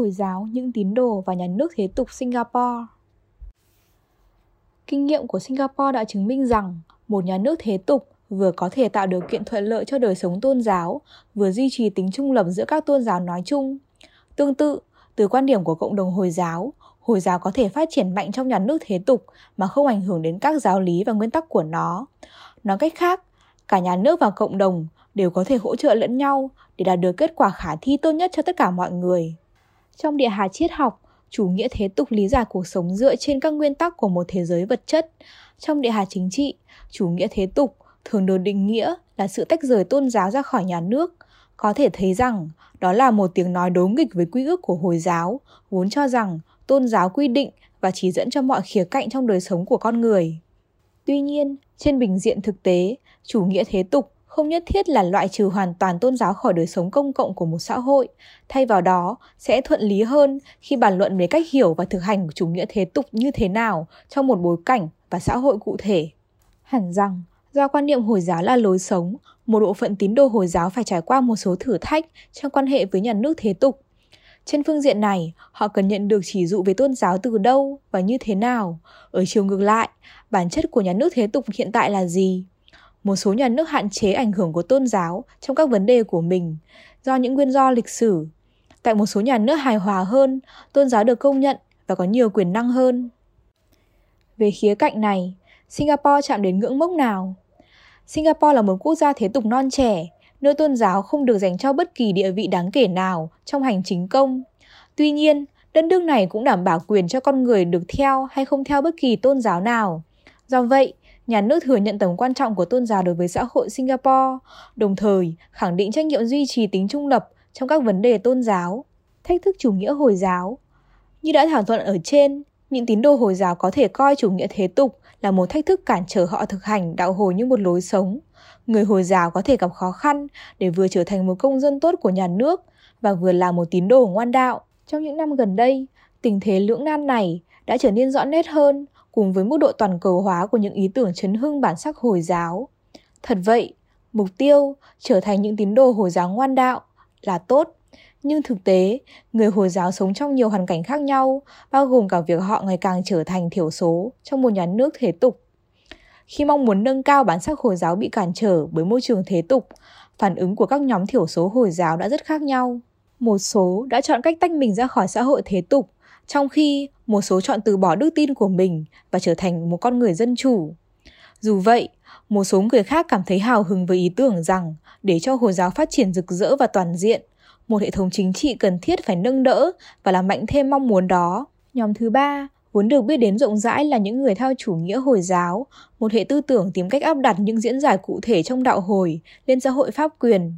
Hồi giáo, những tín đồ và nhà nước thế tục Singapore. Kinh nghiệm của Singapore đã chứng minh rằng một nhà nước thế tục vừa có thể tạo điều kiện thuận lợi cho đời sống tôn giáo, vừa duy trì tính trung lập giữa các tôn giáo nói chung. Tương tự, từ quan điểm của cộng đồng Hồi giáo, Hồi giáo có thể phát triển mạnh trong nhà nước thế tục mà không ảnh hưởng đến các giáo lý và nguyên tắc của nó. Nói cách khác, cả nhà nước và cộng đồng đều có thể hỗ trợ lẫn nhau để đạt được kết quả khả thi tốt nhất cho tất cả mọi người. Trong địa hà triết học, chủ nghĩa thế tục lý giải cuộc sống dựa trên các nguyên tắc của một thế giới vật chất. Trong địa hà chính trị, chủ nghĩa thế tục thường được định nghĩa là sự tách rời tôn giáo ra khỏi nhà nước. Có thể thấy rằng đó là một tiếng nói đối nghịch với quy ước của Hồi giáo, vốn cho rằng tôn giáo quy định và chỉ dẫn cho mọi khía cạnh trong đời sống của con người. Tuy nhiên, trên bình diện thực tế, chủ nghĩa thế tục không nhất thiết là loại trừ hoàn toàn tôn giáo khỏi đời sống công cộng của một xã hội, thay vào đó sẽ thuận lý hơn khi bàn luận về cách hiểu và thực hành của chủ nghĩa thế tục như thế nào trong một bối cảnh và xã hội cụ thể. Hẳn rằng, do quan niệm Hồi giáo là lối sống, một bộ phận tín đồ Hồi giáo phải trải qua một số thử thách trong quan hệ với nhà nước thế tục. Trên phương diện này, họ cần nhận được chỉ dụ về tôn giáo từ đâu và như thế nào. Ở chiều ngược lại, bản chất của nhà nước thế tục hiện tại là gì? Một số nhà nước hạn chế ảnh hưởng của tôn giáo trong các vấn đề của mình do những nguyên do lịch sử. Tại một số nhà nước hài hòa hơn, tôn giáo được công nhận và có nhiều quyền năng hơn. Về khía cạnh này, Singapore chạm đến ngưỡng mốc nào? Singapore là một quốc gia thế tục non trẻ, nơi tôn giáo không được dành cho bất kỳ địa vị đáng kể nào trong hành chính công. Tuy nhiên, đất nước này cũng đảm bảo quyền cho con người được theo hay không theo bất kỳ tôn giáo nào. Do vậy, nhà nước thừa nhận tầm quan trọng của tôn giáo đối với xã hội Singapore, đồng thời khẳng định trách nhiệm duy trì tính trung lập trong các vấn đề tôn giáo. Thách thức chủ nghĩa Hồi giáo Như đã thảo luận ở trên, những tín đồ Hồi giáo có thể coi chủ nghĩa thế tục là một thách thức cản trở họ thực hành đạo hồi như một lối sống. Người Hồi giáo có thể gặp khó khăn để vừa trở thành một công dân tốt của nhà nước và vừa là một tín đồ ngoan đạo. Trong những năm gần đây, tình thế lưỡng nan này đã trở nên rõ nét hơn cùng với mức độ toàn cầu hóa của những ý tưởng chấn hưng bản sắc Hồi giáo. Thật vậy, mục tiêu trở thành những tín đồ Hồi giáo ngoan đạo là tốt, nhưng thực tế, người Hồi giáo sống trong nhiều hoàn cảnh khác nhau, bao gồm cả việc họ ngày càng trở thành thiểu số trong một nhà nước thế tục. Khi mong muốn nâng cao bản sắc Hồi giáo bị cản trở bởi môi trường thế tục, phản ứng của các nhóm thiểu số Hồi giáo đã rất khác nhau. Một số đã chọn cách tách mình ra khỏi xã hội thế tục, trong khi một số chọn từ bỏ đức tin của mình và trở thành một con người dân chủ. Dù vậy, một số người khác cảm thấy hào hứng với ý tưởng rằng để cho Hồi giáo phát triển rực rỡ và toàn diện, một hệ thống chính trị cần thiết phải nâng đỡ và làm mạnh thêm mong muốn đó. Nhóm thứ ba vốn được biết đến rộng rãi là những người theo chủ nghĩa Hồi giáo, một hệ tư tưởng tìm cách áp đặt những diễn giải cụ thể trong đạo Hồi lên xã hội pháp quyền.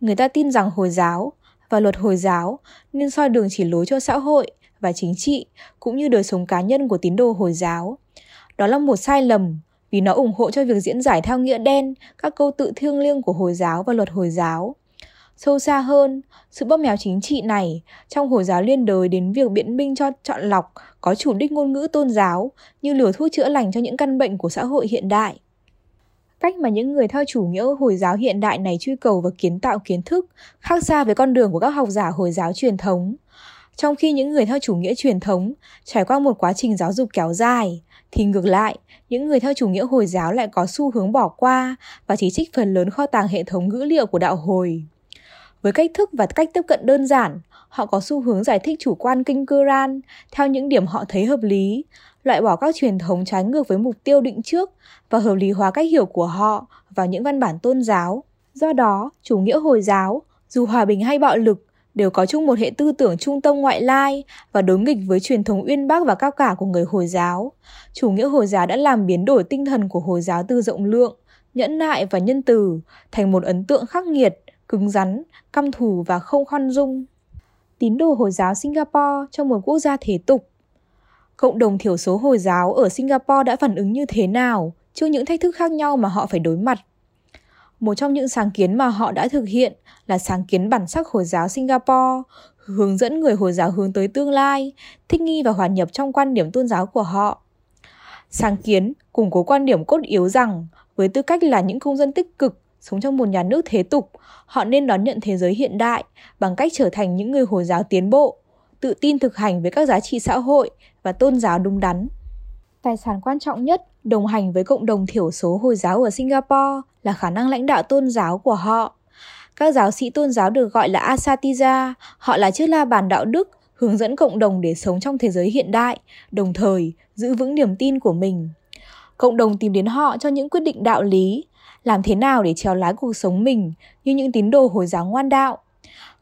Người ta tin rằng Hồi giáo và luật Hồi giáo nên soi đường chỉ lối cho xã hội và chính trị cũng như đời sống cá nhân của tín đồ Hồi giáo. Đó là một sai lầm vì nó ủng hộ cho việc diễn giải theo nghĩa đen các câu tự thiêng liêng của Hồi giáo và luật Hồi giáo. Sâu xa hơn, sự bóp méo chính trị này trong Hồi giáo liên đới đến việc biện minh cho chọn lọc có chủ đích ngôn ngữ tôn giáo như liều thuốc chữa lành cho những căn bệnh của xã hội hiện đại. Cách mà những người theo chủ nghĩa Hồi giáo hiện đại này truy cầu và kiến tạo kiến thức khác xa với con đường của các học giả Hồi giáo truyền thống. Trong khi những người theo chủ nghĩa truyền thống trải qua một quá trình giáo dục kéo dài, thì ngược lại, những người theo chủ nghĩa Hồi giáo lại có xu hướng bỏ qua và chỉ trích phần lớn kho tàng hệ thống ngữ liệu của đạo Hồi. Với cách thức và cách tiếp cận đơn giản, họ có xu hướng giải thích chủ quan kinh Quran theo những điểm họ thấy hợp lý, loại bỏ các truyền thống trái ngược với mục tiêu định trước và hợp lý hóa cách hiểu của họ vào những văn bản tôn giáo. Do đó, chủ nghĩa Hồi giáo, dù hòa bình hay bạo lực, đều có chung một hệ tư tưởng trung tâm ngoại lai và đối nghịch với truyền thống uyên bác và cao cả của người Hồi giáo. Chủ nghĩa Hồi giáo đã làm biến đổi tinh thần của Hồi giáo từ rộng lượng, nhẫn nại và nhân từ thành một ấn tượng khắc nghiệt, cứng rắn, căm thù và không khoan dung. Tín đồ Hồi giáo Singapore trong một quốc gia thế tục Cộng đồng thiểu số Hồi giáo ở Singapore đã phản ứng như thế nào trước những thách thức khác nhau mà họ phải đối mặt? Một trong những sáng kiến mà họ đã thực hiện là sáng kiến bản sắc Hồi giáo Singapore, hướng dẫn người Hồi giáo hướng tới tương lai, thích nghi và hòa nhập trong quan điểm tôn giáo của họ. Sáng kiến củng cố quan điểm cốt yếu rằng với tư cách là những công dân tích cực sống trong một nhà nước thế tục, họ nên đón nhận thế giới hiện đại bằng cách trở thành những người Hồi giáo tiến bộ, tự tin thực hành với các giá trị xã hội và tôn giáo đúng đắn. Tài sản quan trọng nhất đồng hành với cộng đồng thiểu số Hồi giáo ở Singapore là khả năng lãnh đạo tôn giáo của họ. Các giáo sĩ tôn giáo được gọi là Asatiza, họ là chiếc la bàn đạo đức hướng dẫn cộng đồng để sống trong thế giới hiện đại, đồng thời giữ vững niềm tin của mình. Cộng đồng tìm đến họ cho những quyết định đạo lý, làm thế nào để trèo lái cuộc sống mình như những tín đồ Hồi giáo ngoan đạo,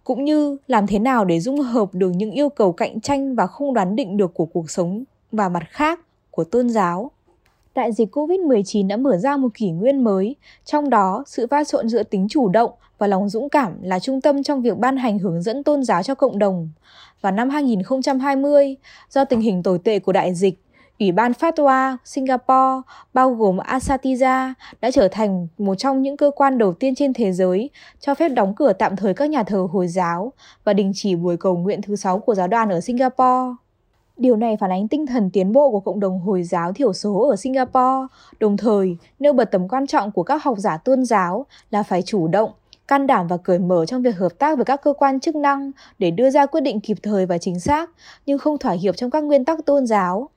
cũng như làm thế nào để dung hợp được những yêu cầu cạnh tranh và không đoán định được của cuộc sống và mặt khác của tôn giáo. Đại dịch COVID-19 đã mở ra một kỷ nguyên mới, trong đó sự va trộn giữa tính chủ động và lòng dũng cảm là trung tâm trong việc ban hành hướng dẫn tôn giáo cho cộng đồng. Vào năm 2020, do tình hình tồi tệ của đại dịch, Ủy ban Fatwa Singapore, bao gồm Asatiza, đã trở thành một trong những cơ quan đầu tiên trên thế giới cho phép đóng cửa tạm thời các nhà thờ Hồi giáo và đình chỉ buổi cầu nguyện thứ sáu của giáo đoàn ở Singapore. Điều này phản ánh tinh thần tiến bộ của cộng đồng Hồi giáo thiểu số ở Singapore, đồng thời nêu bật tầm quan trọng của các học giả tôn giáo là phải chủ động, can đảm và cởi mở trong việc hợp tác với các cơ quan chức năng để đưa ra quyết định kịp thời và chính xác, nhưng không thỏa hiệp trong các nguyên tắc tôn giáo.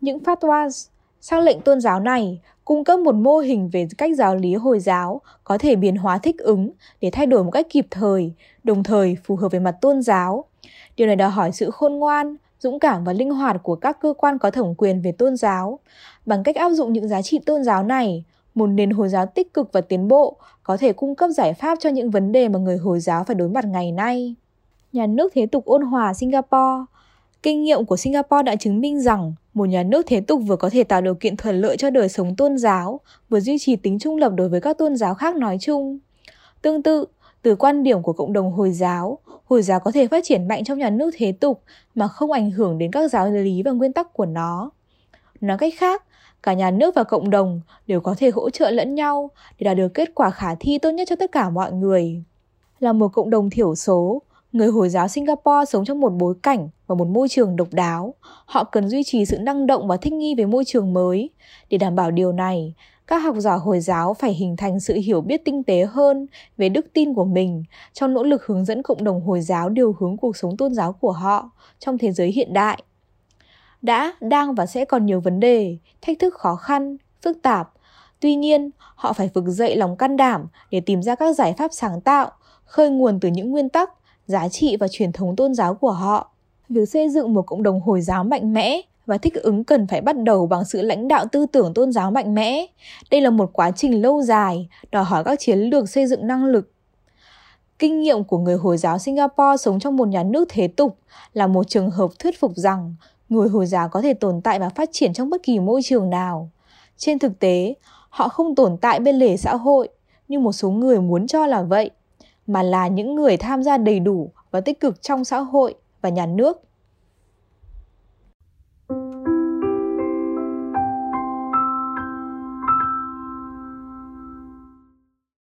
Những fatwas, sang lệnh tôn giáo này cung cấp một mô hình về cách giáo lý Hồi giáo có thể biến hóa thích ứng để thay đổi một cách kịp thời, đồng thời phù hợp về mặt tôn giáo. Điều này đòi hỏi sự khôn ngoan, dũng cảm và linh hoạt của các cơ quan có thẩm quyền về tôn giáo. Bằng cách áp dụng những giá trị tôn giáo này, một nền Hồi giáo tích cực và tiến bộ có thể cung cấp giải pháp cho những vấn đề mà người Hồi giáo phải đối mặt ngày nay. Nhà nước thế tục ôn hòa Singapore Kinh nghiệm của Singapore đã chứng minh rằng một nhà nước thế tục vừa có thể tạo điều kiện thuận lợi cho đời sống tôn giáo, vừa duy trì tính trung lập đối với các tôn giáo khác nói chung. Tương tự, từ quan điểm của cộng đồng Hồi giáo, Hồi giáo có thể phát triển mạnh trong nhà nước thế tục mà không ảnh hưởng đến các giáo lý và nguyên tắc của nó. Nói cách khác, cả nhà nước và cộng đồng đều có thể hỗ trợ lẫn nhau để đạt được kết quả khả thi tốt nhất cho tất cả mọi người. Là một cộng đồng thiểu số, người Hồi giáo Singapore sống trong một bối cảnh và một môi trường độc đáo. Họ cần duy trì sự năng động và thích nghi với môi trường mới. Để đảm bảo điều này, các học giả Hồi giáo phải hình thành sự hiểu biết tinh tế hơn về đức tin của mình trong nỗ lực hướng dẫn cộng đồng Hồi giáo điều hướng cuộc sống tôn giáo của họ trong thế giới hiện đại. Đã, đang và sẽ còn nhiều vấn đề, thách thức khó khăn, phức tạp. Tuy nhiên, họ phải vực dậy lòng can đảm để tìm ra các giải pháp sáng tạo, khơi nguồn từ những nguyên tắc, giá trị và truyền thống tôn giáo của họ. Việc xây dựng một cộng đồng Hồi giáo mạnh mẽ và thích ứng cần phải bắt đầu bằng sự lãnh đạo tư tưởng tôn giáo mạnh mẽ. Đây là một quá trình lâu dài, đòi hỏi các chiến lược xây dựng năng lực. Kinh nghiệm của người Hồi giáo Singapore sống trong một nhà nước thế tục là một trường hợp thuyết phục rằng người Hồi giáo có thể tồn tại và phát triển trong bất kỳ môi trường nào. Trên thực tế, họ không tồn tại bên lề xã hội như một số người muốn cho là vậy, mà là những người tham gia đầy đủ và tích cực trong xã hội và nhà nước.